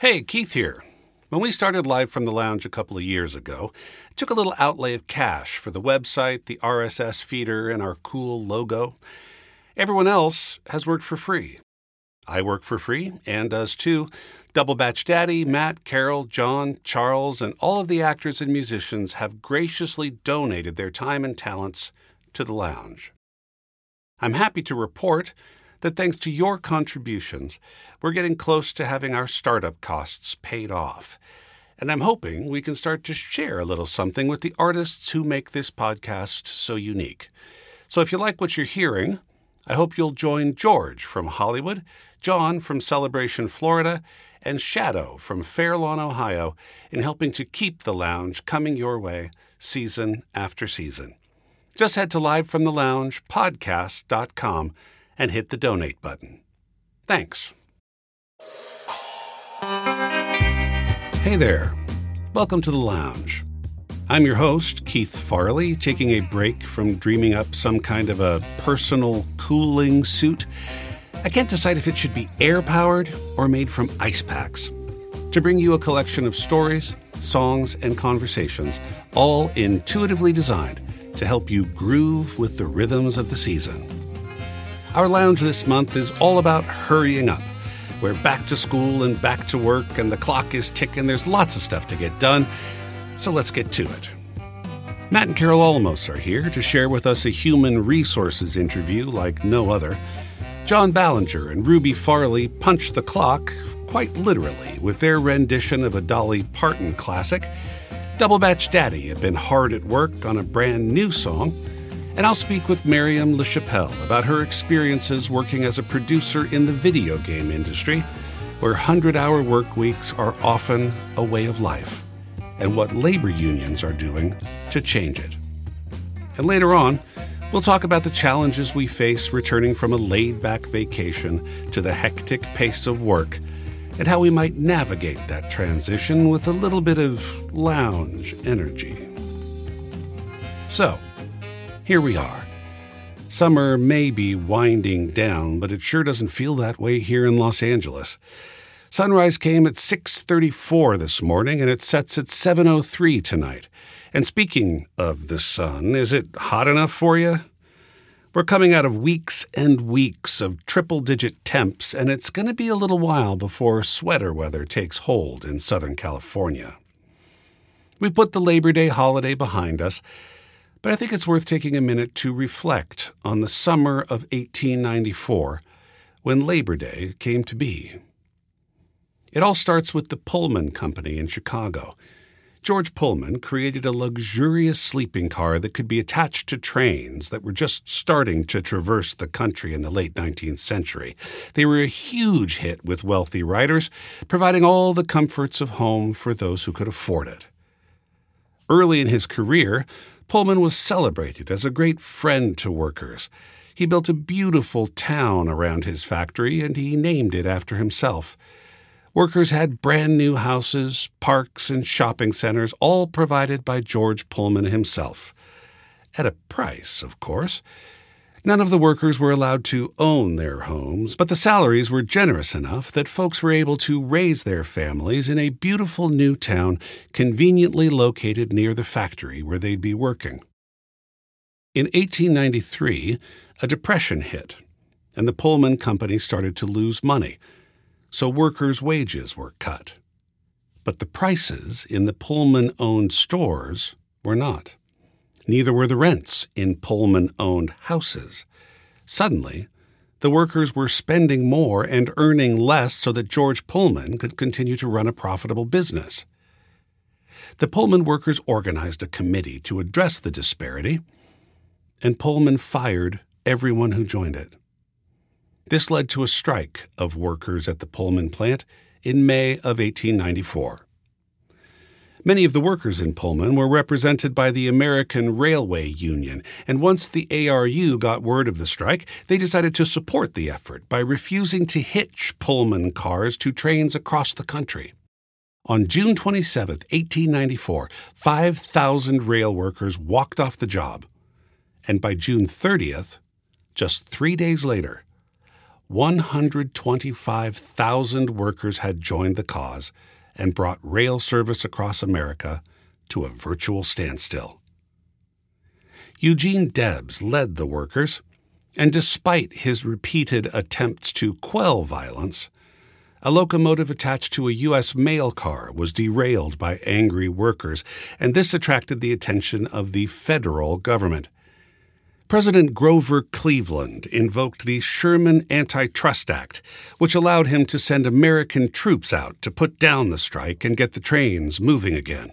Hey, Keith here. When we started live from the lounge a couple of years ago, it took a little outlay of cash for the website, the RSS feeder, and our cool logo. Everyone else has worked for free. I work for free, and does too. Double Batch Daddy, Matt, Carol, John, Charles, and all of the actors and musicians have graciously donated their time and talents to the lounge. I'm happy to report that thanks to your contributions, we're getting close to having our startup costs paid off. And I'm hoping we can start to share a little something with the artists who make this podcast so unique. So if you like what you're hearing, I hope you'll join George from Hollywood, John from Celebration, Florida, and Shadow from Fairlawn, Ohio, in helping to keep the lounge coming your way season after season. Just head to livefromtheloungepodcast.com and hit the donate button. Thanks. Hey there. Welcome to the lounge. I'm your host, Keith Farley, taking a break from dreaming up some kind of a personal cooling suit. I can't decide if it should be air powered or made from ice packs. To bring you a collection of stories, songs, and conversations, all intuitively designed to help you groove with the rhythms of the season. Our lounge this month is all about hurrying up. We're back to school and back to work, and the clock is ticking. There's lots of stuff to get done, so let's get to it. Matt and Carol Olmos are here to share with us a human resources interview like no other. John Ballinger and Ruby Farley punch the clock, quite literally, with their rendition of a Dolly Parton classic. Double Batch Daddy have been hard at work on a brand new song, and I'll speak with Myriame LaChapelle about her experiences working as a producer in the video game industry, where 100 hour work weeks are often a way of life, and what labor unions are doing to change it. And later on, we'll talk about the challenges we face returning from a laid back vacation to the hectic pace of work and how we might navigate that transition with a little bit of lounge energy. So, here we are. Summer may be winding down, but it sure doesn't feel that way here in Los Angeles. Sunrise came at 6:34 this morning and it sets at 7:03 tonight. And speaking of the sun, is it hot enough for you? We're coming out of weeks and weeks of triple digit temps, and it's going to be a little while before sweater weather takes hold in Southern California. We put the Labor Day holiday behind us, but I think it's worth taking a minute to reflect on the summer of 1894 when Labor Day came to be. It all starts with the Pullman Company in Chicago. George Pullman created a luxurious sleeping car that could be attached to trains that were just starting to traverse the country in the late 19th century. They were a huge hit with wealthy riders, providing all the comforts of home for those who could afford it. Early in his career, Pullman was celebrated as a great friend to workers. He built a beautiful town around his factory and he named it after himself. Workers had brand new houses, parks, and shopping centers, all provided by George Pullman himself. At a price, of course. None of the workers were allowed to own their homes, but the salaries were generous enough that folks were able to raise their families in a beautiful new town conveniently located near the factory where they'd be working. In 1893, a depression hit, and the Pullman Company started to lose money so workers' wages were cut. But the prices in the Pullman owned stores were not. Neither were the rents in Pullman owned houses. Suddenly, the workers were spending more and earning less so that George Pullman could continue to run a profitable business. The Pullman workers organized a committee to address the disparity, and Pullman fired everyone who joined it. This led to a strike of workers at the Pullman plant in May of 1894. Many of the workers in Pullman were represented by the American Railway Union, and once the ARU got word of the strike, they decided to support the effort by refusing to hitch Pullman cars to trains across the country. On June 27, 1894, 5,000 rail workers walked off the job. And by June 30th, just three days later, 125,000 workers had joined the cause and brought rail service across America to a virtual standstill. Eugene Debs led the workers, and despite his repeated attempts to quell violence, a locomotive attached to a U.S. mail car was derailed by angry workers, and this attracted the attention of the federal government. President Grover Cleveland invoked the Sherman Antitrust Act, which allowed him to send American troops out to put down the strike and get the trains moving again.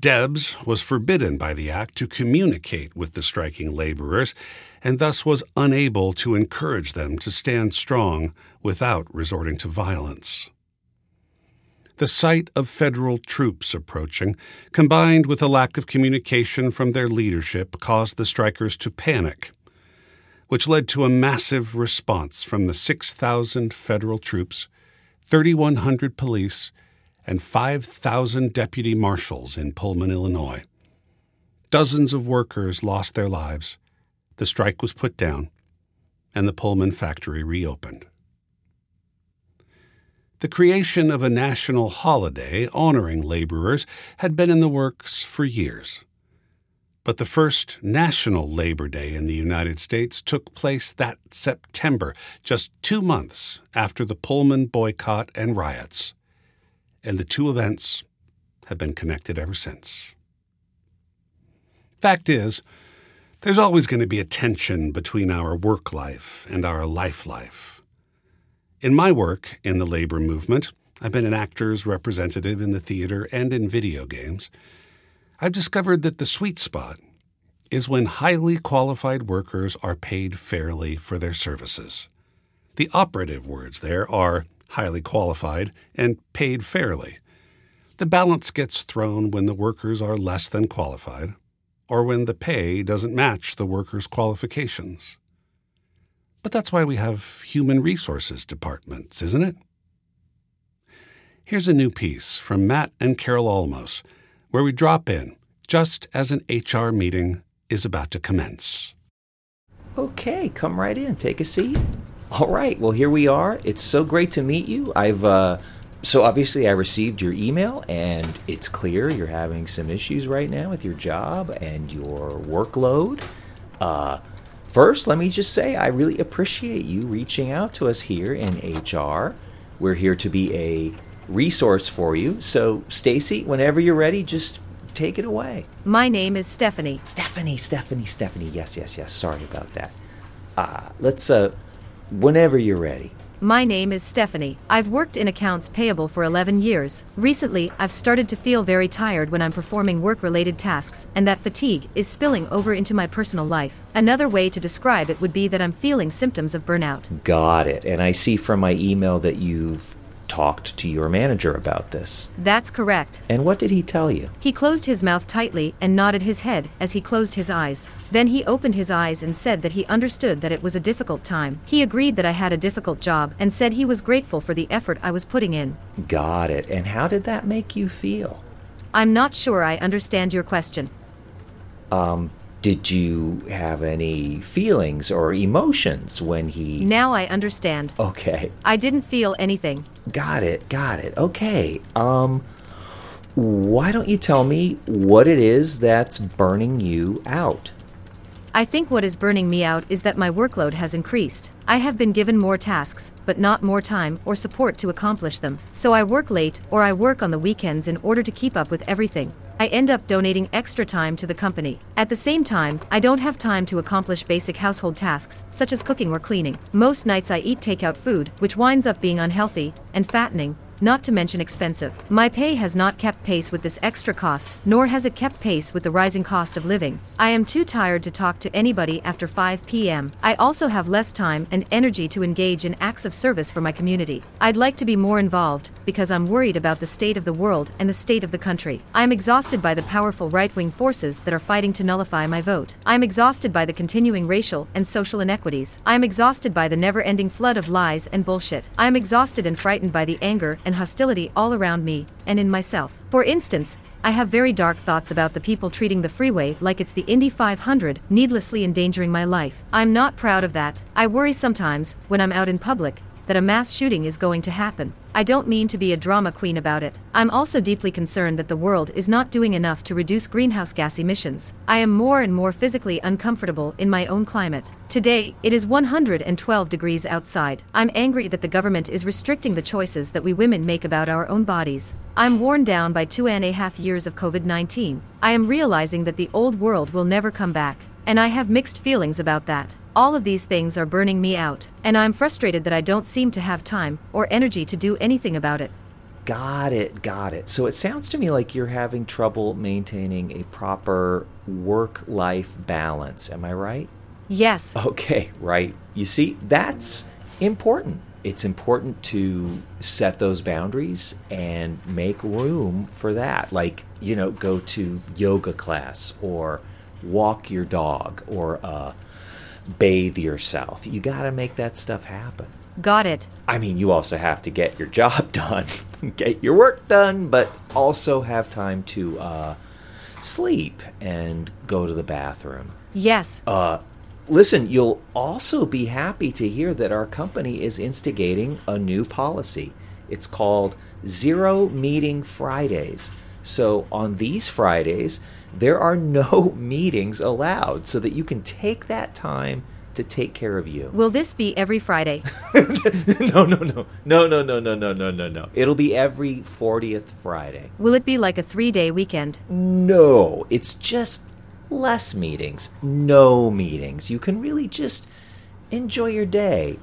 Debs was forbidden by the act to communicate with the striking laborers and thus was unable to encourage them to stand strong without resorting to violence. The sight of federal troops approaching, combined with a lack of communication from their leadership, caused the strikers to panic, which led to a massive response from the 6,000 federal troops, 3,100 police, and 5,000 deputy marshals in Pullman, Illinois. Dozens of workers lost their lives, the strike was put down, and the Pullman factory reopened. The creation of a national holiday honoring laborers had been in the works for years. But the first National Labor Day in the United States took place that September, just two months after the Pullman boycott and riots. And the two events have been connected ever since. Fact is, there's always going to be a tension between our work life and our life life. In my work in the labor movement, I've been an actor's representative in the theater and in video games. I've discovered that the sweet spot is when highly qualified workers are paid fairly for their services. The operative words there are highly qualified and paid fairly. The balance gets thrown when the workers are less than qualified or when the pay doesn't match the workers' qualifications. But that's why we have human resources departments, isn't it? Here's a new piece from Matt and Carol Olmos, where we drop in just as an HR meeting is about to commence. Okay, come right in, take a seat. All right, well, here we are. It's so great to meet you. I've, uh, so obviously, I received your email, and it's clear you're having some issues right now with your job and your workload. Uh, First, let me just say I really appreciate you reaching out to us here in HR. We're here to be a resource for you. So, Stacy, whenever you're ready, just take it away. My name is Stephanie. Stephanie, Stephanie, Stephanie. Yes, yes, yes. Sorry about that. Uh, let's uh whenever you're ready. My name is Stephanie. I've worked in accounts payable for 11 years. Recently, I've started to feel very tired when I'm performing work related tasks, and that fatigue is spilling over into my personal life. Another way to describe it would be that I'm feeling symptoms of burnout. Got it. And I see from my email that you've talked to your manager about this. That's correct. And what did he tell you? He closed his mouth tightly and nodded his head as he closed his eyes. Then he opened his eyes and said that he understood that it was a difficult time. He agreed that I had a difficult job and said he was grateful for the effort I was putting in. Got it. And how did that make you feel? I'm not sure I understand your question. Um, did you have any feelings or emotions when he. Now I understand. Okay. I didn't feel anything. Got it, got it. Okay. Um, why don't you tell me what it is that's burning you out? I think what is burning me out is that my workload has increased. I have been given more tasks, but not more time or support to accomplish them. So I work late or I work on the weekends in order to keep up with everything. I end up donating extra time to the company. At the same time, I don't have time to accomplish basic household tasks, such as cooking or cleaning. Most nights I eat takeout food, which winds up being unhealthy and fattening, not to mention expensive. My pay has not kept pace with this extra cost, nor has it kept pace with the rising cost of living. I am too tired to talk to anybody after 5 p.m. I also have less time and energy to engage in acts of service for my community. I'd like to be more involved, because I'm worried about the state of the world and the state of the country. I'm exhausted by the powerful right wing forces that are fighting to nullify my vote. I'm exhausted by the continuing racial and social inequities. I'm exhausted by the never ending flood of lies and bullshit. I'm exhausted and frightened by the anger and and hostility all around me and in myself. For instance, I have very dark thoughts about the people treating the freeway like it's the Indy 500, needlessly endangering my life. I'm not proud of that. I worry sometimes, when I'm out in public, that a mass shooting is going to happen. I don't mean to be a drama queen about it. I'm also deeply concerned that the world is not doing enough to reduce greenhouse gas emissions. I am more and more physically uncomfortable in my own climate. Today, it is 112 degrees outside. I'm angry that the government is restricting the choices that we women make about our own bodies. I'm worn down by two and a half years of COVID 19. I am realizing that the old world will never come back. And I have mixed feelings about that. All of these things are burning me out, and I'm frustrated that I don't seem to have time or energy to do anything about it. Got it, got it. So it sounds to me like you're having trouble maintaining a proper work life balance. Am I right? Yes. Okay, right. You see, that's important. It's important to set those boundaries and make room for that. Like, you know, go to yoga class or walk your dog or uh, bathe yourself. You got to make that stuff happen. Got it. I mean, you also have to get your job done, get your work done, but also have time to uh, sleep and go to the bathroom. Yes. Uh, listen, you'll also be happy to hear that our company is instigating a new policy. It's called Zero Meeting Fridays. So on these Fridays, there are no meetings allowed so that you can take that time to take care of you. Will this be every Friday? no, no, no. No, no, no, no, no, no, no, no. It'll be every 40th Friday. Will it be like a three day weekend? No, it's just less meetings. No meetings. You can really just enjoy your day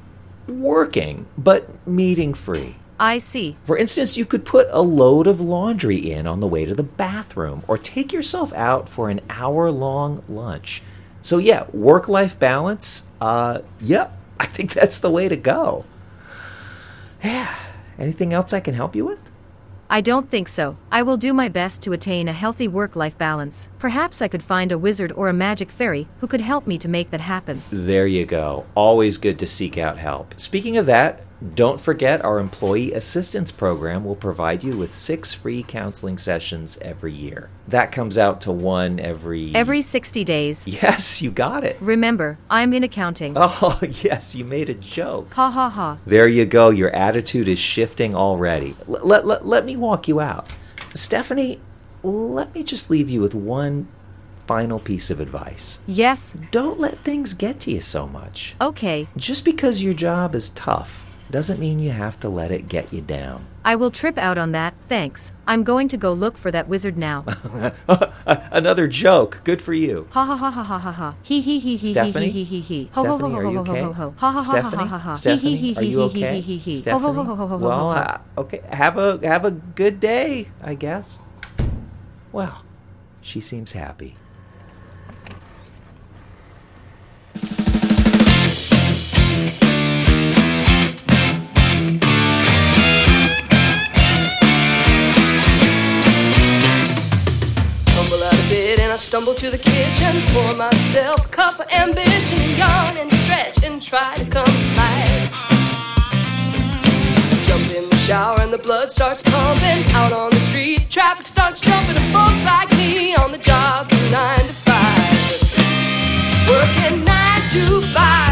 working, but meeting free. I see. For instance, you could put a load of laundry in on the way to the bathroom or take yourself out for an hour long lunch. So, yeah, work life balance, uh, yep, I think that's the way to go. Yeah. Anything else I can help you with? I don't think so. I will do my best to attain a healthy work life balance. Perhaps I could find a wizard or a magic fairy who could help me to make that happen. There you go. Always good to seek out help. Speaking of that, don't forget our employee assistance program will provide you with six free counseling sessions every year. That comes out to one every. Every 60 days. Yes, you got it. Remember, I'm in accounting. Oh, yes, you made a joke. Ha ha ha. There you go. Your attitude is shifting already. Let, let, let, let me walk you out. Stephanie, let me just leave you with one final piece of advice. Yes. Don't let things get to you so much. Okay. Just because your job is tough doesn't mean you have to let it get you down. I will trip out on that, thanks. I'm going to go look for that wizard now. Another joke. Good for you. Ha ha ha ha ha ha ha. He he he he Stephanie? he he he he. Ho ho ho Stephanie, ho are ho you ho okay? ho ho. Ha ha ha ha Stephanie? ha ha. He he Stephanie, he are he you he okay? he he he. Ho ho ho ho ho ho ho Well, uh, okay. Have a have a good day, I guess. Well, she seems happy. Stumble to the kitchen. Pour myself a cup of ambition, yawn and stretch and try to come alive. Jump in the shower and the blood starts pumping. Out on the street, traffic starts jumping. And folks like me on the job from nine to five. Working nine to five.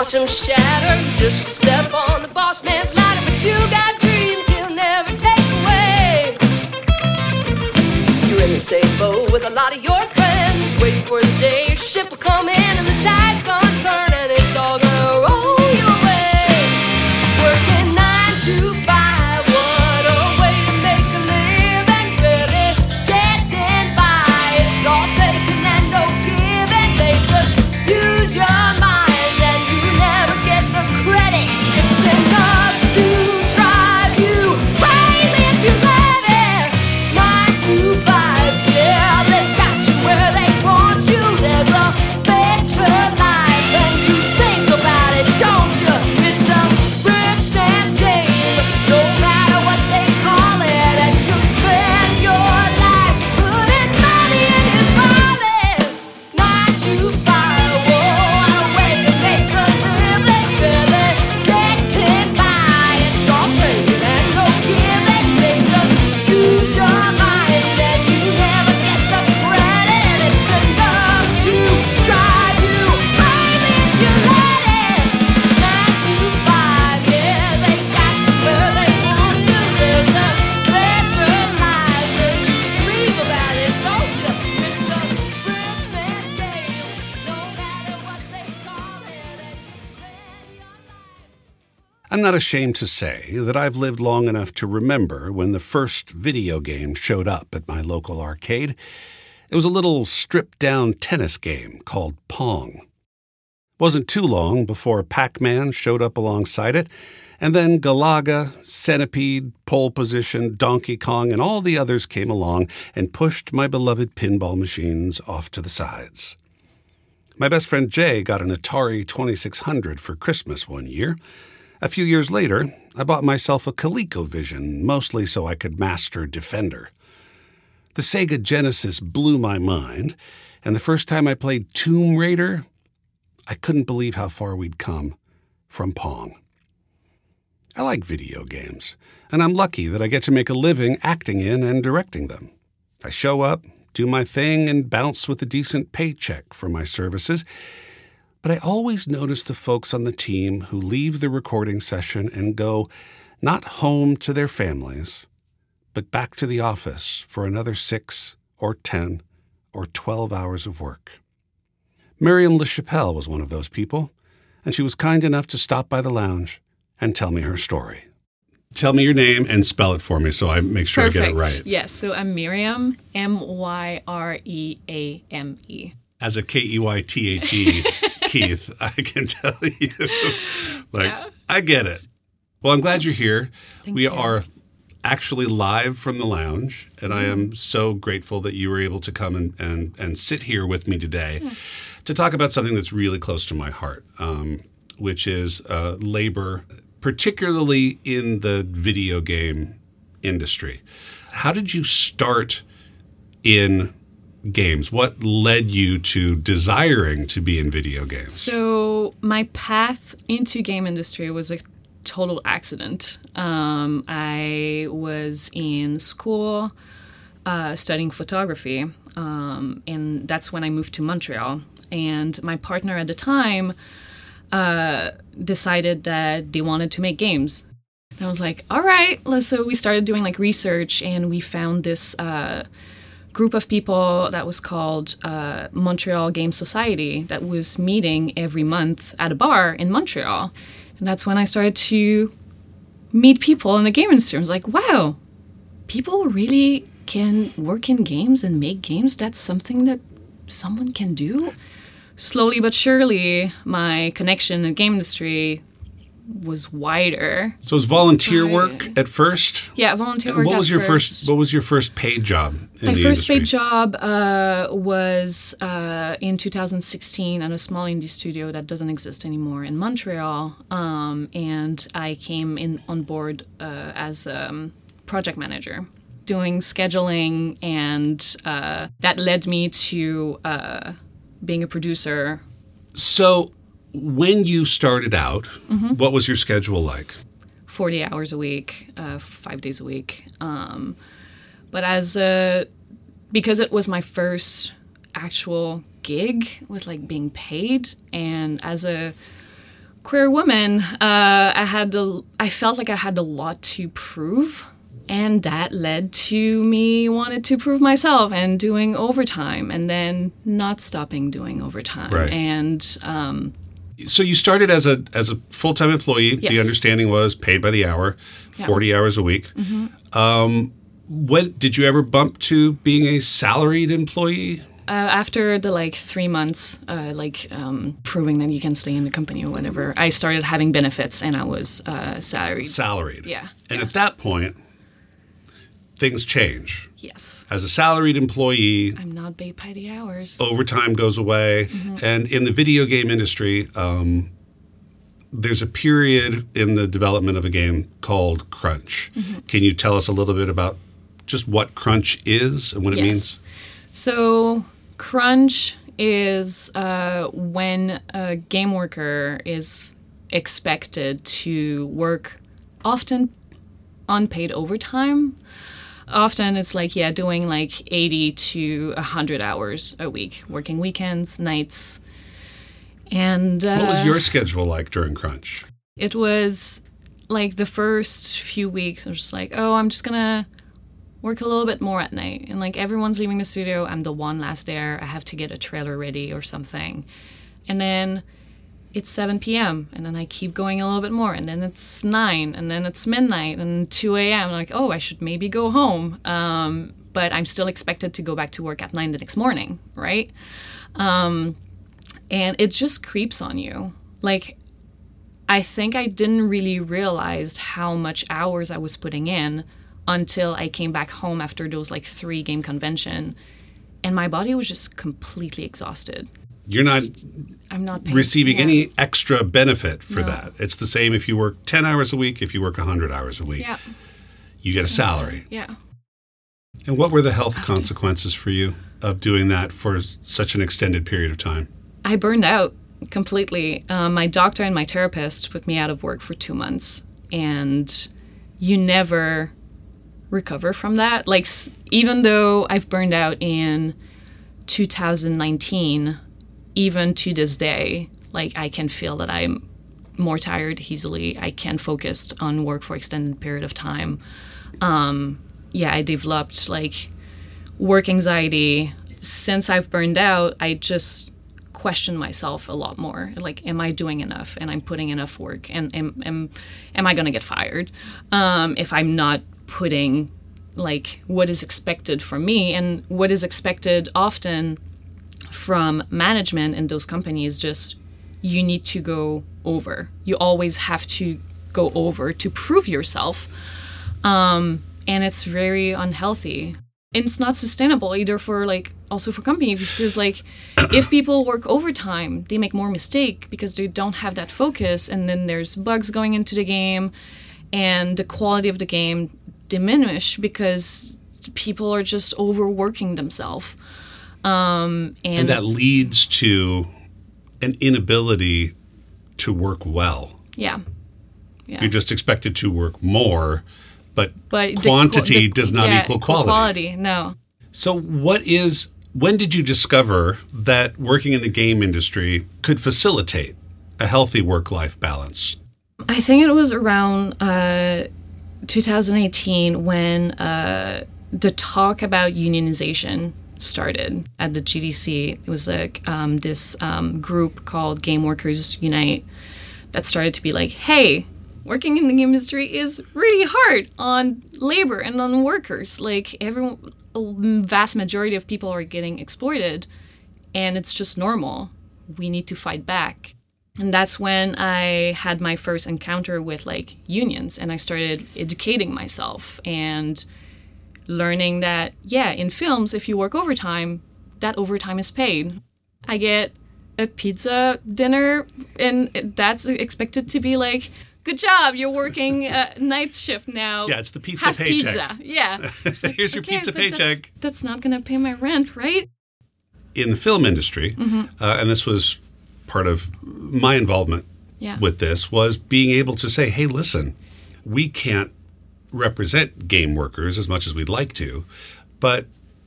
Watch them shatter, just to step on the boss man's ladder. But you got dreams he'll never take away. You're in the same boat with a lot of your friends, waiting for the day your ship will come in and the tide's gonna turn and it's all gonna roll not ashamed to say that I've lived long enough to remember when the first video game showed up at my local arcade. It was a little stripped down tennis game called Pong. Wasn't too long before Pac Man showed up alongside it, and then Galaga, Centipede, Pole Position, Donkey Kong, and all the others came along and pushed my beloved pinball machines off to the sides. My best friend Jay got an Atari 2600 for Christmas one year. A few years later, I bought myself a ColecoVision, mostly so I could master Defender. The Sega Genesis blew my mind, and the first time I played Tomb Raider, I couldn't believe how far we'd come from Pong. I like video games, and I'm lucky that I get to make a living acting in and directing them. I show up, do my thing, and bounce with a decent paycheck for my services. But I always notice the folks on the team who leave the recording session and go not home to their families, but back to the office for another six or 10 or 12 hours of work. Myriame LaChapelle was one of those people, and she was kind enough to stop by the lounge and tell me her story. Tell me your name and spell it for me so I make sure Perfect. I get it right. Yes. So I'm Myriame, M Y R E A M E. As a K E Y T H E, Keith, I can tell you, like, Yeah. I get it. Well, I'm glad you're here. we you. are actually live from the lounge, and I Mm. am so grateful that you were able to come and, and, and sit here with me today to talk about something that's really close to my heart, um, which is uh, labor, particularly in the video game industry. How did you start in games? What led you to desiring to be in video games? So my path into game industry was a total accident. Um, I was in school uh, studying photography, um, and that's when I moved to Montreal. And my partner at the time uh, decided that they wanted to make games. And I was like, all right. So we started doing like research, and we found this. Uh, group of people that was called uh, Montreal Game Society that was meeting every month at a bar in Montreal. And that's when I started to meet people in the game industry. I was like, wow, people really can work in games and make games. That's something that someone can do. Slowly but surely, my connection in the game industry was wider. So it was volunteer Right. work at first. Yeah, volunteer work. What at was your first? What was your first paid job My first industry? paid job uh, was uh, in 2016 at a small indie studio that doesn't exist anymore in Montreal, um, and I came in on board uh, as a um, project manager, doing scheduling, and uh, that led me to uh, being a producer. So when you started out, Mm-hmm. what was your schedule like? 40 hours a week, uh, five days a week. Um, but as a, because it was my first actual gig with like being paid, and as a queer woman, uh, I had the, I felt like I had a lot to prove. And that led to me wanted to prove myself and doing overtime and then not stopping doing overtime. Right. And um, So you started as a as a full time employee. The understanding was paid by the hour, forty hours a week. Mm-hmm. Um, when did you ever bump to being a salaried employee? uh, after the like three months, uh, like um, proving that you can stay in the company or whatever, I started having benefits and I was uh, salaried. Salaried. Yeah, And yeah. at that point, things change. yes, As a salaried employee, I'm not paid by the hours. overtime goes away. And in the video game industry, um, there's a period in the development of a game called crunch. Can you tell us a little bit about just what crunch is and what it means? So crunch is uh, when a game worker is expected to work often unpaid overtime. Often it's like, yeah, doing like 80 to 100 hours a week, working weekends, nights. And uh, What was your schedule like during crunch? it was like the first few weeks, I was just like, oh, I'm just gonna work a little bit more at night. And like everyone's leaving the studio, I'm the one last there. I have to get a trailer ready or something. And then it's 7 p.m. and then I keep going a little bit more and then it's 9 and then it's midnight and 2 a.m. like, oh, I should maybe go home. Um, but I'm still expected to go back to work at 9 the next morning, right? Um, and it just creeps on you. Like, I think I didn't really realize how much hours I was putting in until I came back home after those like three game convention and my body was just completely exhausted. You're not I'm not paying, receiving yeah. any extra benefit for No. that. It's the same if you work 10 hours a week, if you work 100 hours a week. Yeah, You get a salary. yeah. And what were the health consequences for you of doing that for such an extended period of time? I burned out completely. Um, my doctor and my therapist put me out of work for two months, and you never recover from that. Like, s- even though I've burned out in 2019, even to this day, like, I can feel that I'm more tired easily. I can't focus on work for extended period of time. Um, yeah, I developed like work anxiety. Since I've burned out, I just question myself a lot more. Like, am I doing enough? And I'm putting enough work? And am am, am I gonna get fired um, if I'm not putting like what is expected from me? And what is expected often from management in those companies just you need to go over. You always have to go over to prove yourself. Um, and it's very unhealthy. And it's not sustainable either for like also for companies because like if people work overtime, they make more mistake because they don't have that focus and then there's bugs going into the game and the quality of the game diminish because people are just overworking themselves. Um, and, And that leads to an inability to work well. yeah, yeah. You're just expected to work more, but, but quantity qu- the- does not yeah, equal quality. Quality, no. So, what is, when did you discover that working in the game industry could facilitate a healthy work life balance? I think it was around uh, 2018 when uh, the talk about unionization started at the GDC. It was like um, this um, group called Game Workers Unite that started to be like, hey, working in the game industry is really hard on labor and on workers. Like, everyone, a vast majority of people are getting exploited, and it's just normal. We need to fight back. And that's when I had my first encounter with like unions and I started educating myself and learning that, yeah, in films, if you work overtime, that overtime is paid. I get a pizza dinner and that's expected to be like, good job, you're working a night shift now. Yeah, it's the pizza Have paycheck. pizza. Yeah. Like, Here's your okay, pizza but that's- paycheck. That's, not going to pay my rent, right? In the film industry, Mm-hmm. uh, and this was part of my involvement Yeah. with this, was being able to say, hey, listen, we can't represent game workers as much as we'd like to, but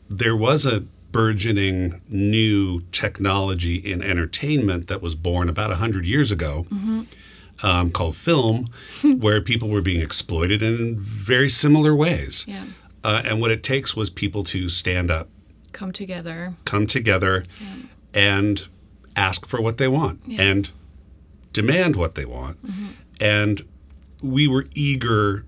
there was a burgeoning new technology in entertainment that was born about 100 years ago um, called film, where people were being exploited in very similar ways. Yeah. Uh, and what it takes was people to stand up, Come together. come together, and ask for what they want and demand what they want. And we were eager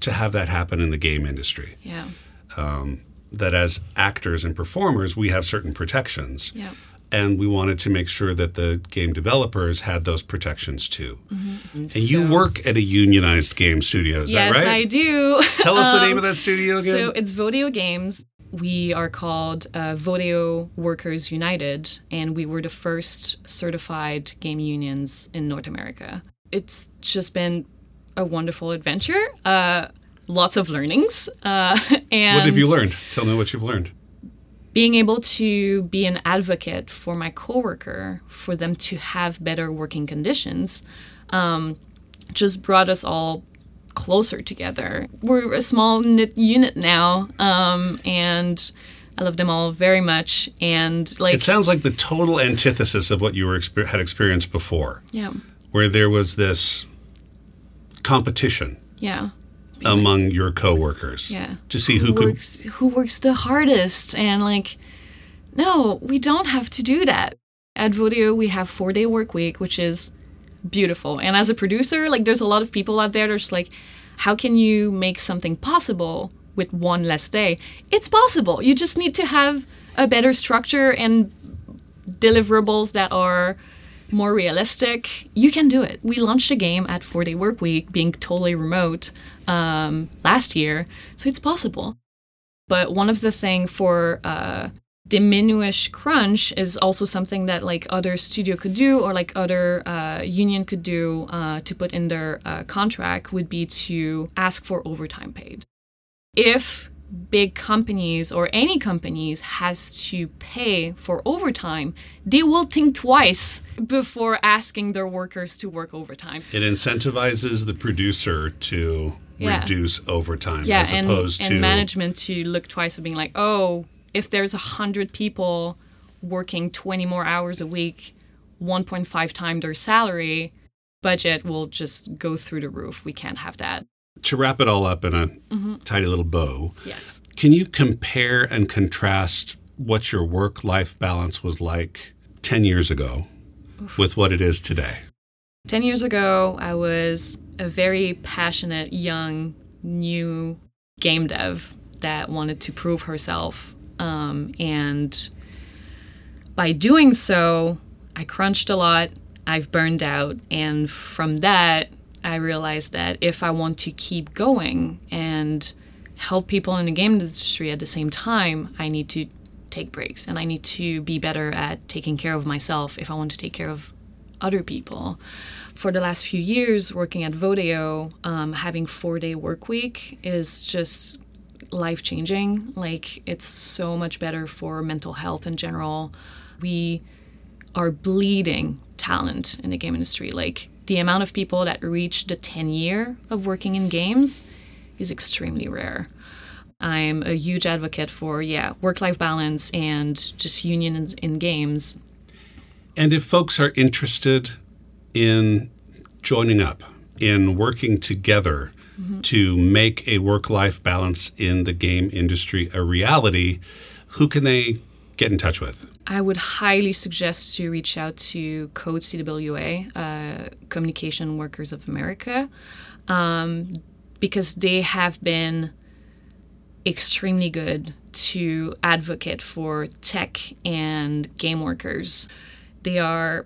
to have that happen in the game industry. Yeah. Um, that as actors and performers, we have certain protections. Yeah. And we wanted to make sure that the game developers had those protections too. Mm-hmm. Mm-hmm. And you work at a unionized game studio, is yes, that right? I do. Tell us the name of um, that studio again. So it's Vodeo Games. We are called uh, Vodeo Workers United, and we were the first certified game unions in North America. It's just been a wonderful adventure. Uh, lots of learnings. Uh, and what have you learned? Tell me what you've learned. being able to be an advocate for my coworker, for them to have better working conditions, um, just brought us all closer together. We're a small knit unit now, um, and I love them all very much. And like, It sounds like the total antithesis of what you were had experienced before, yeah, where there was this competition yeah, among your coworkers yeah. to see who could. works who works the hardest, and like, no, we don't have to do that. at Vodeo, we have four day work week, which is beautiful. And as a producer, like there's a lot of people out there that's like, how can you make something possible with one less day? It's possible. You just need to have a better structure and deliverables that are more realistic. You can do it. We launched a game at four day work week, being totally remote um, last year, so it's possible. But one of the thing for uh, diminish crunch is also something that like other studio could do or like other uh, union could do uh, to put in their uh, contract would be to ask for overtime paid if big companies or any companies has to pay for overtime they will think twice before asking their workers to work overtime. It incentivizes the producer to Yeah. reduce overtime yeah as and, opposed and to management to look twice of being like oh if there's a hundred people working 20 more hours a week 1.5 times their salary budget will just go through the roof. We can't have that to wrap it all up in a Mm-hmm. tiny little bow. yes Can you compare and contrast what your work life balance was like 10 years ago with what it is today? 10 years ago i was a very passionate young new game dev that wanted to prove herself um, and by doing so i crunched a lot i've burned out and from that i realized that if i want to keep going and help people in the game industry at the same time i need to take breaks and i need to be better at taking care of myself if i want to take care of other people. For the last few years working at vodeo um, having four day work week is just life changing. Like it's so much better for mental health in general. We are bleeding talent in the game industry. Like the amount of people that reach the 10 year of working in games is extremely rare. I'm a huge advocate for, yeah, work life balance and just unions in games. And if folks are interested in joining up, in working together mm-hmm. to make a work life balance in the game industry a reality, who can they get in touch with? I would highly suggest to reach out to Code CWA, uh, Communication Workers of America, um, because they have been extremely good to advocate for tech and game workers. They are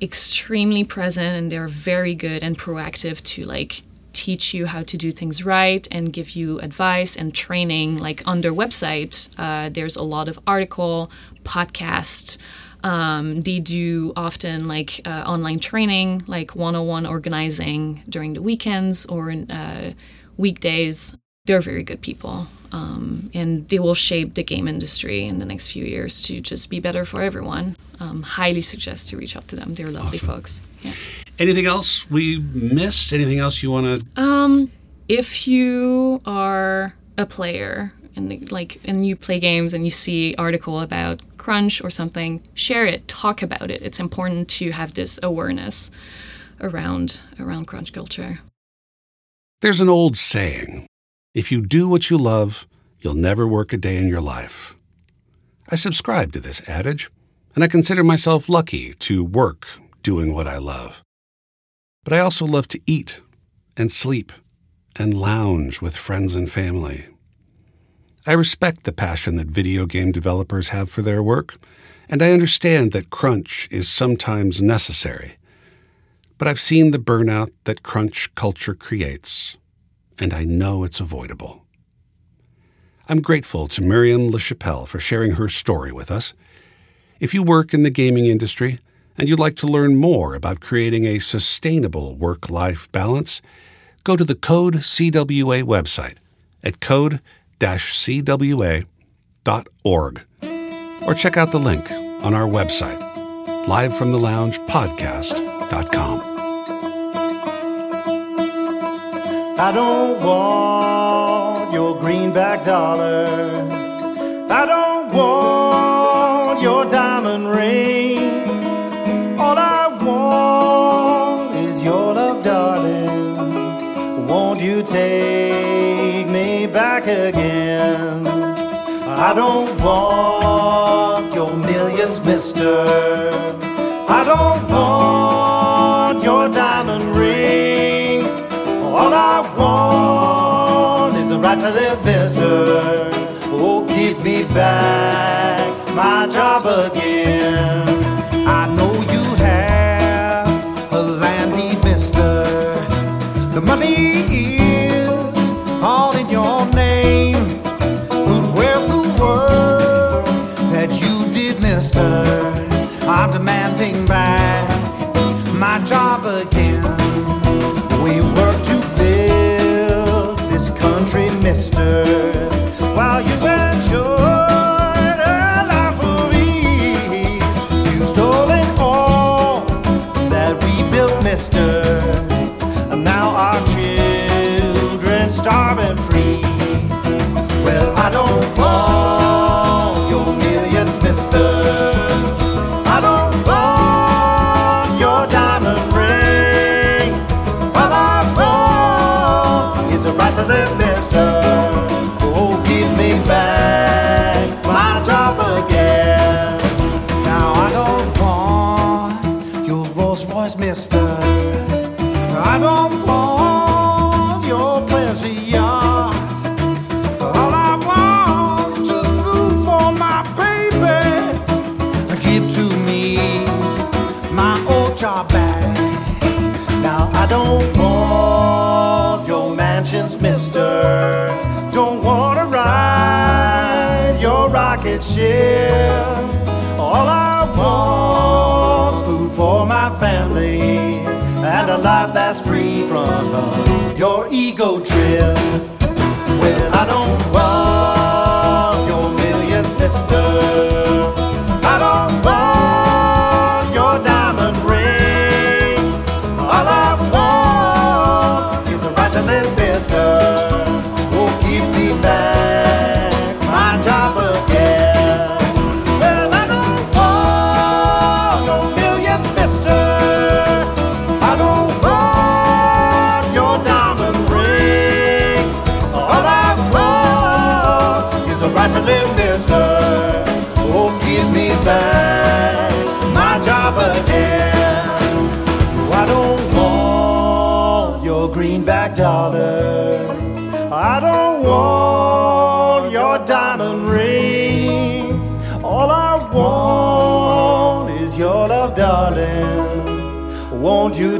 extremely present and they're very good and proactive to like teach you how to do things right and give you advice and training like on their website uh, there's a lot of article podcast um, they do often like uh, online training like one-on-one organizing during the weekends or uh, weekdays. They're very good people um, and they will shape the game industry in the next few years to just be better for everyone um, highly suggest to reach out to them they're lovely folks yeah. Anything else we missed? Anything else you want to? Um, if you are a player and like and you play games and you see article about crunch or something, share it, talk about it. It's important to have this awareness around around crunch culture. There's an old saying if you do what you love, you'll never work a day in your life. I subscribe to this adage, and I consider myself lucky to work doing what I love. But I also love to eat and sleep and lounge with friends and family. I respect the passion that video game developers have for their work, and I understand that crunch is sometimes necessary. But I've seen the burnout that crunch culture creates, and I know it's avoidable. I'm grateful to Myriame LaChapelle for sharing her story with us. If you work in the gaming industry and you'd like to learn more about creating a sustainable work life balance, go to the Code CWA website at code cwa.org or check out the link on our website, livefromtheloungepodcast.com. I don't want your greenback dollar. I don't want your diamond ring. All I want is your love, darling. Won't you take me back again? I don't want your millions, mister. I don't want your diamond right to live, mister. Oh, give me back my job again. Mister. While you life of ease, you stolen all that we built, mister. And now our children starve and freeze. Well, I don't want your millions, mister. I don't want your diamond ring. All I want is right to live, mister. Old job back. Now I don't want your mansions, mister. Don't wanna ride your rocket ship. All I want's food for my family and a life that's free from uh, your ego trip. Well, I don't want your millions, mister.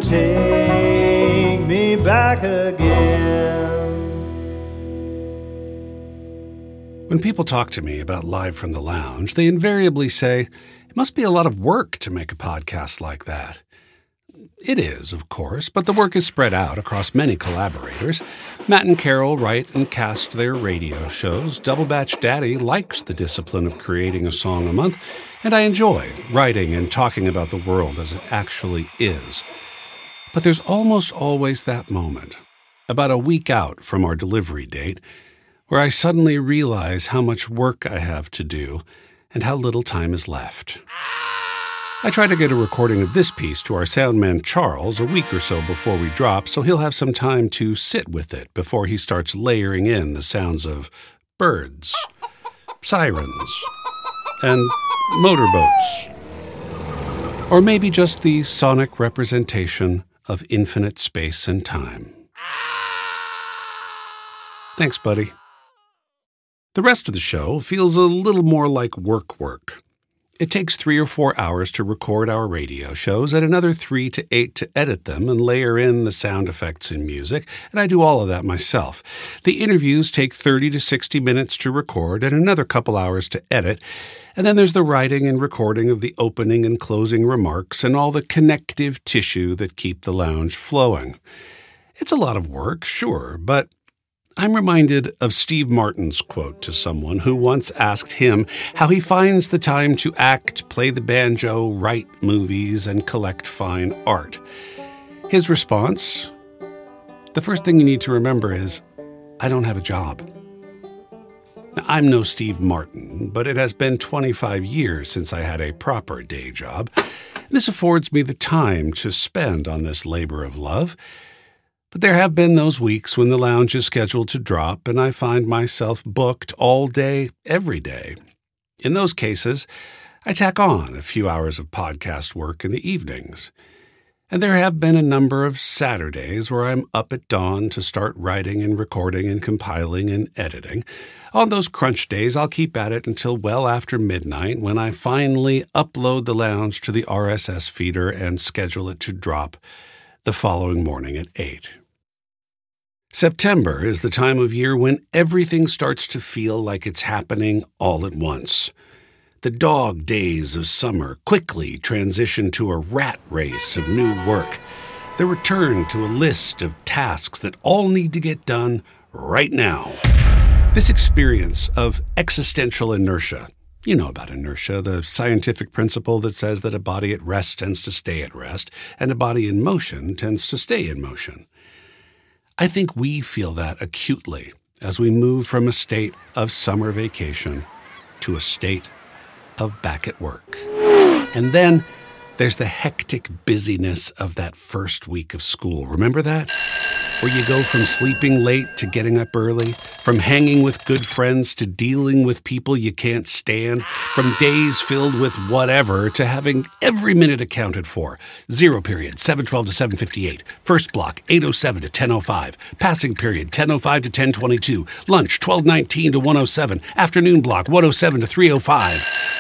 Take me back again? When people talk to me about Live from the Lounge, they invariably say, It must be a lot of work to make a podcast like that. It is, of course, but the work is spread out across many collaborators. Matt and Carol write and cast their radio shows. Double Batch Daddy likes the discipline of creating a song a month, and I enjoy writing and talking about the world as it actually is. But there's almost always that moment, about a week out from our delivery date, where I suddenly realize how much work I have to do and how little time is left. I try to get a recording of this piece to our soundman Charles a week or so before we drop, so he'll have some time to sit with it before he starts layering in the sounds of birds, sirens, and motorboats. Or maybe just the sonic representation of infinite space and time. Thanks, buddy. The rest of the show feels a little more like work work. It takes three or four hours to record our radio shows, and another three to eight to edit them and layer in the sound effects and music, and I do all of that myself. The interviews take 30 to 60 minutes to record and another couple hours to edit, and then there's the writing and recording of the opening and closing remarks and all the connective tissue that keep the lounge flowing. It's a lot of work, sure, but I'm reminded of Steve Martin's quote to someone who once asked him how he finds the time to act, play the banjo, write movies, and collect fine art. His response The first thing you need to remember is, I don't have a job. Now, I'm no Steve Martin, but it has been 25 years since I had a proper day job. This affords me the time to spend on this labor of love. But there have been those weeks when the lounge is scheduled to drop and I find myself booked all day, every day. In those cases, I tack on a few hours of podcast work in the evenings. And there have been a number of Saturdays where I'm up at dawn to start writing and recording and compiling and editing. On those crunch days, I'll keep at it until well after midnight when I finally upload the lounge to the RSS feeder and schedule it to drop the following morning at 8. September is the time of year when everything starts to feel like it's happening all at once. The dog days of summer quickly transition to a rat race of new work. The return to a list of tasks that all need to get done right now. This experience of existential inertia. You know about inertia, the scientific principle that says that a body at rest tends to stay at rest, and a body in motion tends to stay in motion. I think we feel that acutely as we move from a state of summer vacation to a state of back at work. And then there's the hectic busyness of that first week of school. Remember that? Where you go from sleeping late to getting up early, from hanging with good friends to dealing with people you can't stand, from days filled with whatever to having every minute accounted for. Zero period, 712 to 758. First block, 807 to 1005. Passing period, 1005 to 1022. Lunch, 1219 to 107. Afternoon block, 107 to 305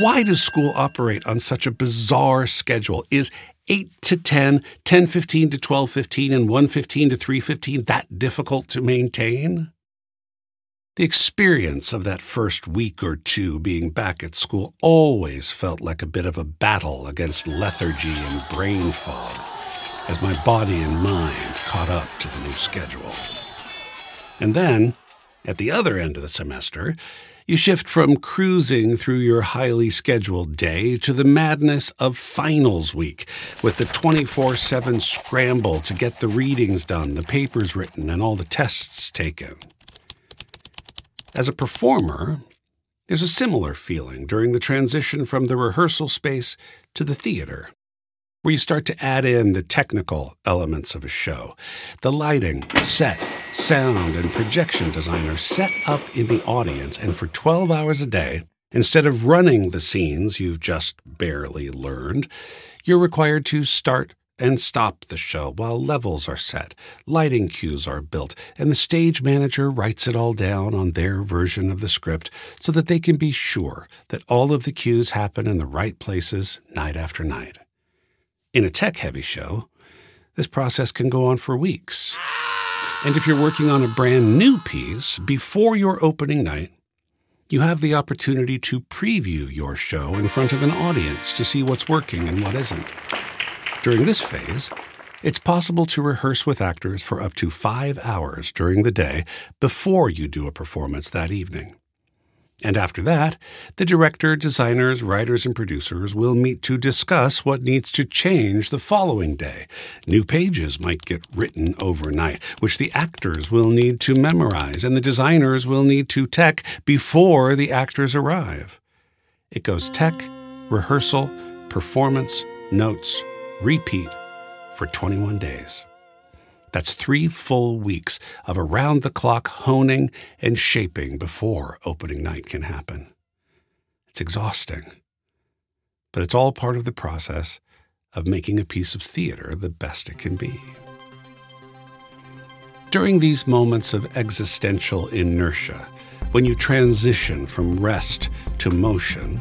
why does school operate on such a bizarre schedule? Is 8 to 10, 10 15 to 12 15, and 1 15 to 3 15 that difficult to maintain? The experience of that first week or two being back at school always felt like a bit of a battle against lethargy and brain fog as my body and mind caught up to the new schedule. And then, at the other end of the semester, you shift from cruising through your highly scheduled day to the madness of finals week with the 24 7 scramble to get the readings done, the papers written, and all the tests taken. As a performer, there's a similar feeling during the transition from the rehearsal space to the theater where you start to add in the technical elements of a show. The lighting, set, sound, and projection designers set up in the audience, and for 12 hours a day, instead of running the scenes you've just barely learned, you're required to start and stop the show while levels are set, lighting cues are built, and the stage manager writes it all down on their version of the script so that they can be sure that all of the cues happen in the right places night after night. In a tech heavy show, this process can go on for weeks. And if you're working on a brand new piece before your opening night, you have the opportunity to preview your show in front of an audience to see what's working and what isn't. During this phase, it's possible to rehearse with actors for up to five hours during the day before you do a performance that evening. And after that, the director, designers, writers, and producers will meet to discuss what needs to change the following day. New pages might get written overnight, which the actors will need to memorize, and the designers will need to tech before the actors arrive. It goes tech, rehearsal, performance, notes, repeat for 21 days. That's three full weeks of around the clock honing and shaping before opening night can happen. It's exhausting, but it's all part of the process of making a piece of theater the best it can be. During these moments of existential inertia, when you transition from rest to motion,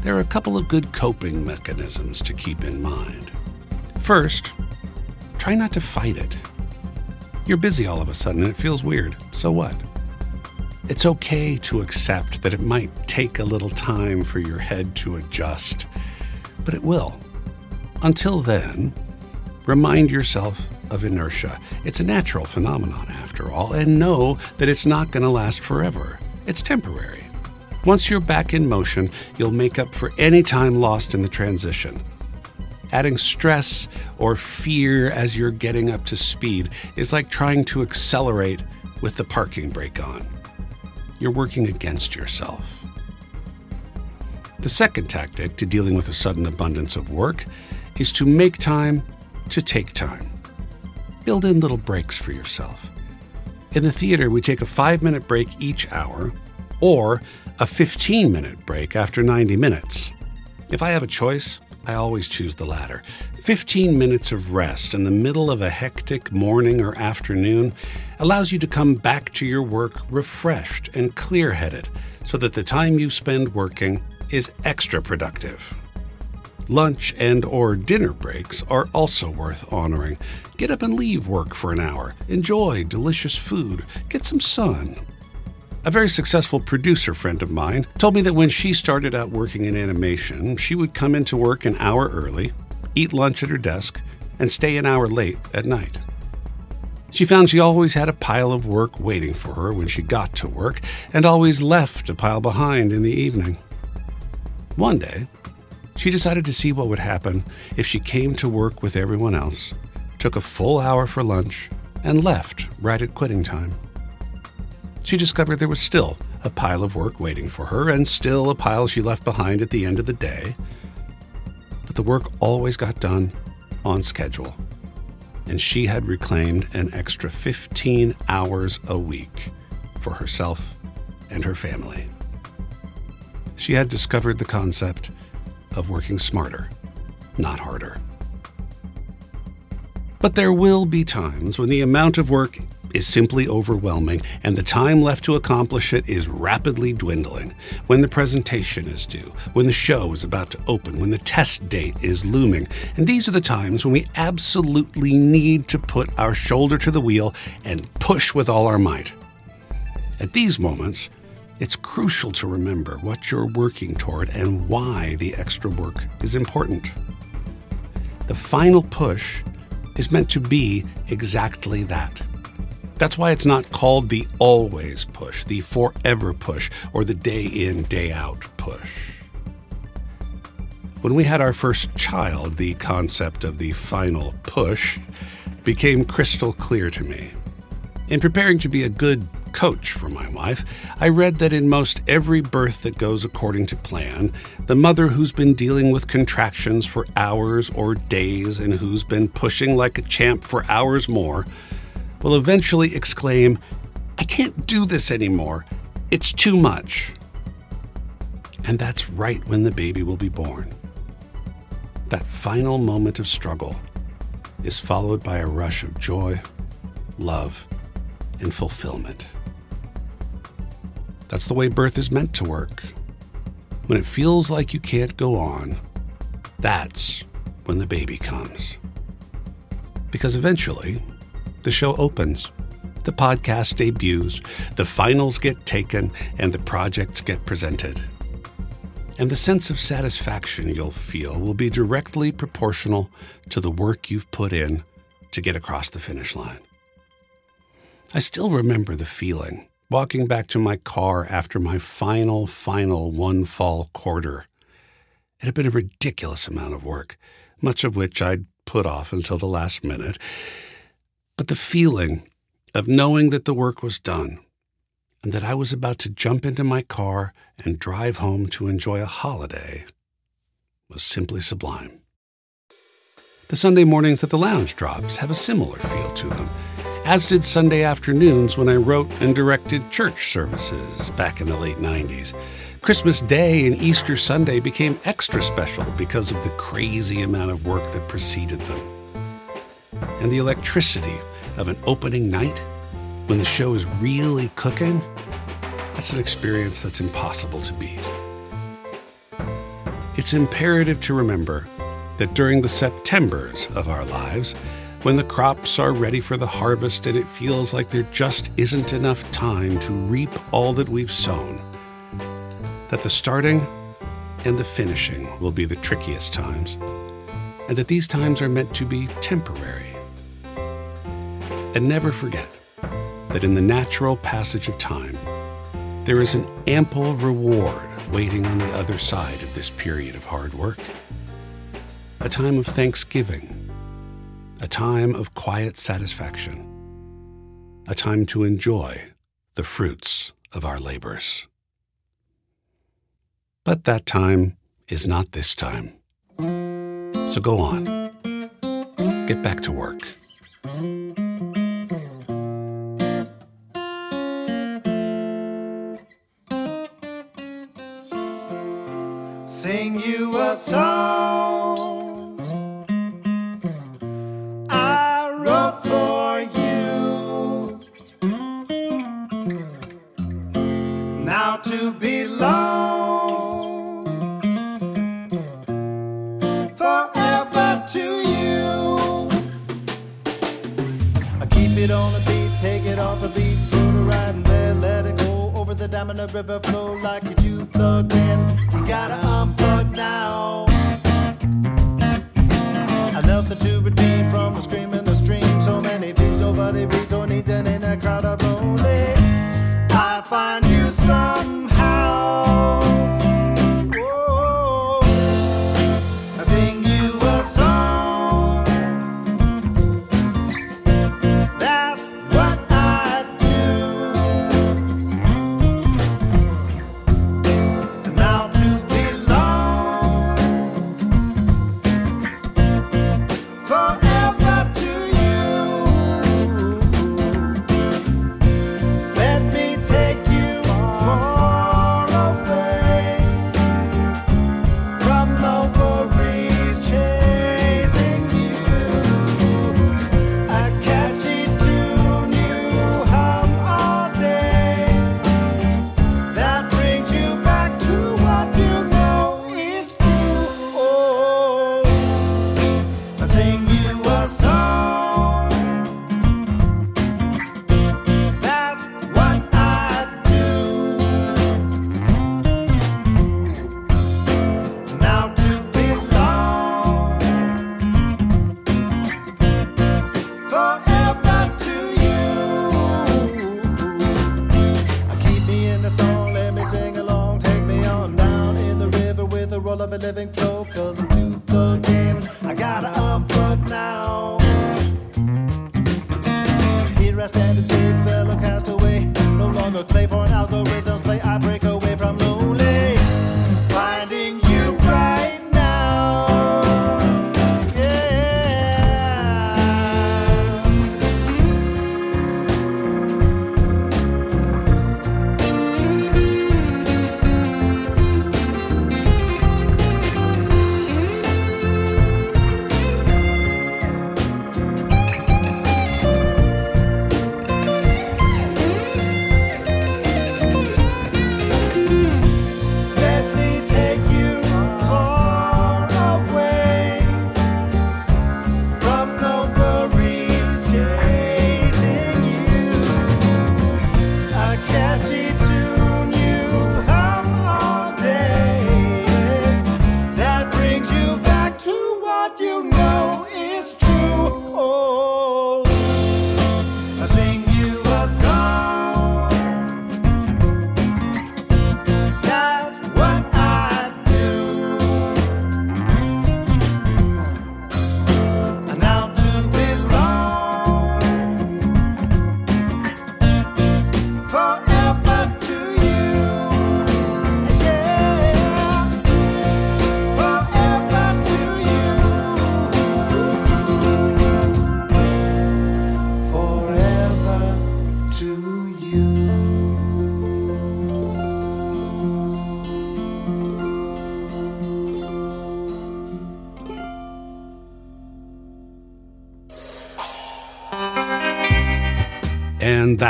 there are a couple of good coping mechanisms to keep in mind. First, try not to fight it. You're busy all of a sudden and it feels weird. So what? It's okay to accept that it might take a little time for your head to adjust, but it will. Until then, remind yourself of inertia. It's a natural phenomenon, after all, and know that it's not going to last forever. It's temporary. Once you're back in motion, you'll make up for any time lost in the transition. Adding stress or fear as you're getting up to speed is like trying to accelerate with the parking brake on. You're working against yourself. The second tactic to dealing with a sudden abundance of work is to make time to take time. Build in little breaks for yourself. In the theater, we take a five minute break each hour or a 15 minute break after 90 minutes. If I have a choice, I always choose the latter. 15 minutes of rest in the middle of a hectic morning or afternoon allows you to come back to your work refreshed and clear headed so that the time you spend working is extra productive. Lunch and or dinner breaks are also worth honoring. Get up and leave work for an hour. Enjoy delicious food. Get some sun. A very successful producer friend of mine told me that when she started out working in animation, she would come into work an hour early, eat lunch at her desk, and stay an hour late at night. She found she always had a pile of work waiting for her when she got to work, and always left a pile behind in the evening. One day, she decided to see what would happen if she came to work with everyone else, took a full hour for lunch, and left right at quitting time she discovered there was still a pile of work waiting for her, and still a pile she left behind at the end of the day. But the work always got done on schedule, and she had reclaimed an extra 15 hours a week for herself and her family. She had discovered the concept of working smarter, not harder. But there will be times when the amount of work is simply overwhelming, and the time left to accomplish it is rapidly dwindling. When the presentation is due, when the show is about to open, when the test date is looming. And these are the times when we absolutely need to put our shoulder to the wheel and push with all our might. At these moments, it's crucial to remember what you're working toward and why the extra work is important. The final push is meant to be exactly that that's why it's not called the always push, the forever push, or the day in, day out push. When we had our first child, the concept of the final push became crystal clear to me. In preparing to be a good coach for my wife, I read that in most every birth that goes according to plan, the mother who's been dealing with contractions for hours or days and who's been pushing like a champ for hours more will eventually exclaim, I can't do this anymore. It's too much. And that's right when the baby will be born. That final moment of struggle is followed by a rush of joy, love, and fulfillment. That's the way birth is meant to work. When it feels like you can't go on, that's when the baby comes. Because eventually, the show opens. The podcast debuts, the finals get taken, and the projects get presented. And the sense of satisfaction you'll feel will be directly proportional to the work you've put in to get across the finish line. I still remember the feeling walking back to my car after my final, final one fall quarter. It had been a ridiculous amount of work, much of which I'd put off until the last minute. But the feeling of knowing that the work was done and that I was about to jump into my car and drive home to enjoy a holiday was simply sublime. The Sunday mornings at the Lounge Drops have a similar feel to them, as did Sunday afternoons when I wrote and directed church services back in the late 90s. Christmas Day and Easter Sunday became extra special because of the crazy amount of work that preceded them and the electricity of an opening night when the show is really cooking, that's an experience that's impossible to beat. It's imperative to remember that during the Septembers of our lives, when the crops are ready for the harvest and it feels like there just isn't enough time to reap all that we've sown, that the starting and the finishing will be the trickiest times, and that these times are meant to be temporary and never forget that in the natural passage of time, there is an ample reward waiting on the other side of this period of hard work. A time of thanksgiving, a time of quiet satisfaction, a time to enjoy the fruits of our labors. But that time is not this time. So go on. Get back to work. Sing you a song. Over the river flow like you two plugged in. You gotta unplug now. I nothing to redeem from the scream in the stream. So many feeds, nobody reads or needs, and in a crowd of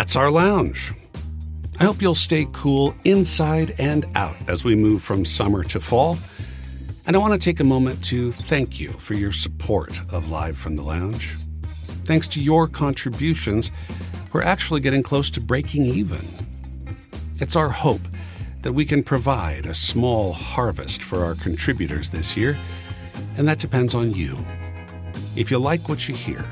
that's our lounge. I hope you'll stay cool inside and out as we move from summer to fall. And I want to take a moment to thank you for your support of Live from the Lounge. Thanks to your contributions, we're actually getting close to breaking even. It's our hope that we can provide a small harvest for our contributors this year, and that depends on you. If you like what you hear,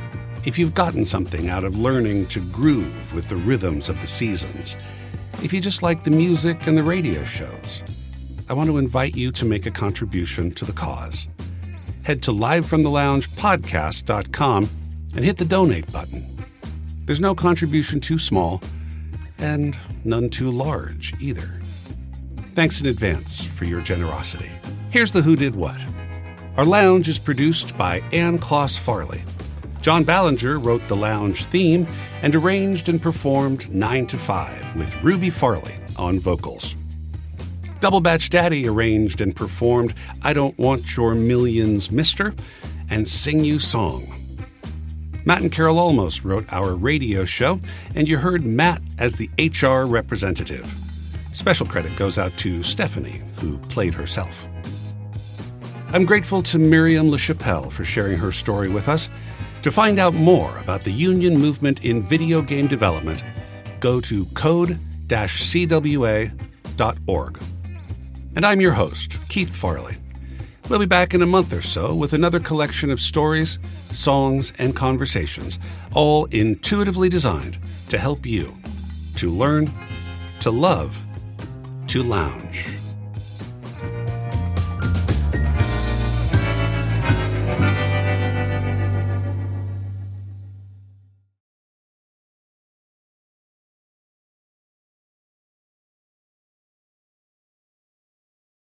if you've gotten something out of learning to groove with the rhythms of the seasons, if you just like the music and the radio shows, I want to invite you to make a contribution to the cause. Head to livefromtheloungepodcast.com and hit the donate button. There's no contribution too small and none too large either. Thanks in advance for your generosity. Here's the Who Did What. Our lounge is produced by Ann Kloss Farley. John Ballinger wrote the lounge theme and arranged and performed 9 to 5 with Ruby Farley on vocals. Double Batch Daddy arranged and performed I Don't Want Your Millions, Mister, and Sing You Song. Matt and Carol Almost wrote our radio show, and you heard Matt as the HR representative. Special credit goes out to Stephanie, who played herself. I'm grateful to Myriame LaChapelle for sharing her story with us. To find out more about the union movement in video game development, go to code-cwa.org. And I'm your host, Keith Farley. We'll be back in a month or so with another collection of stories, songs, and conversations, all intuitively designed to help you to learn, to love, to lounge.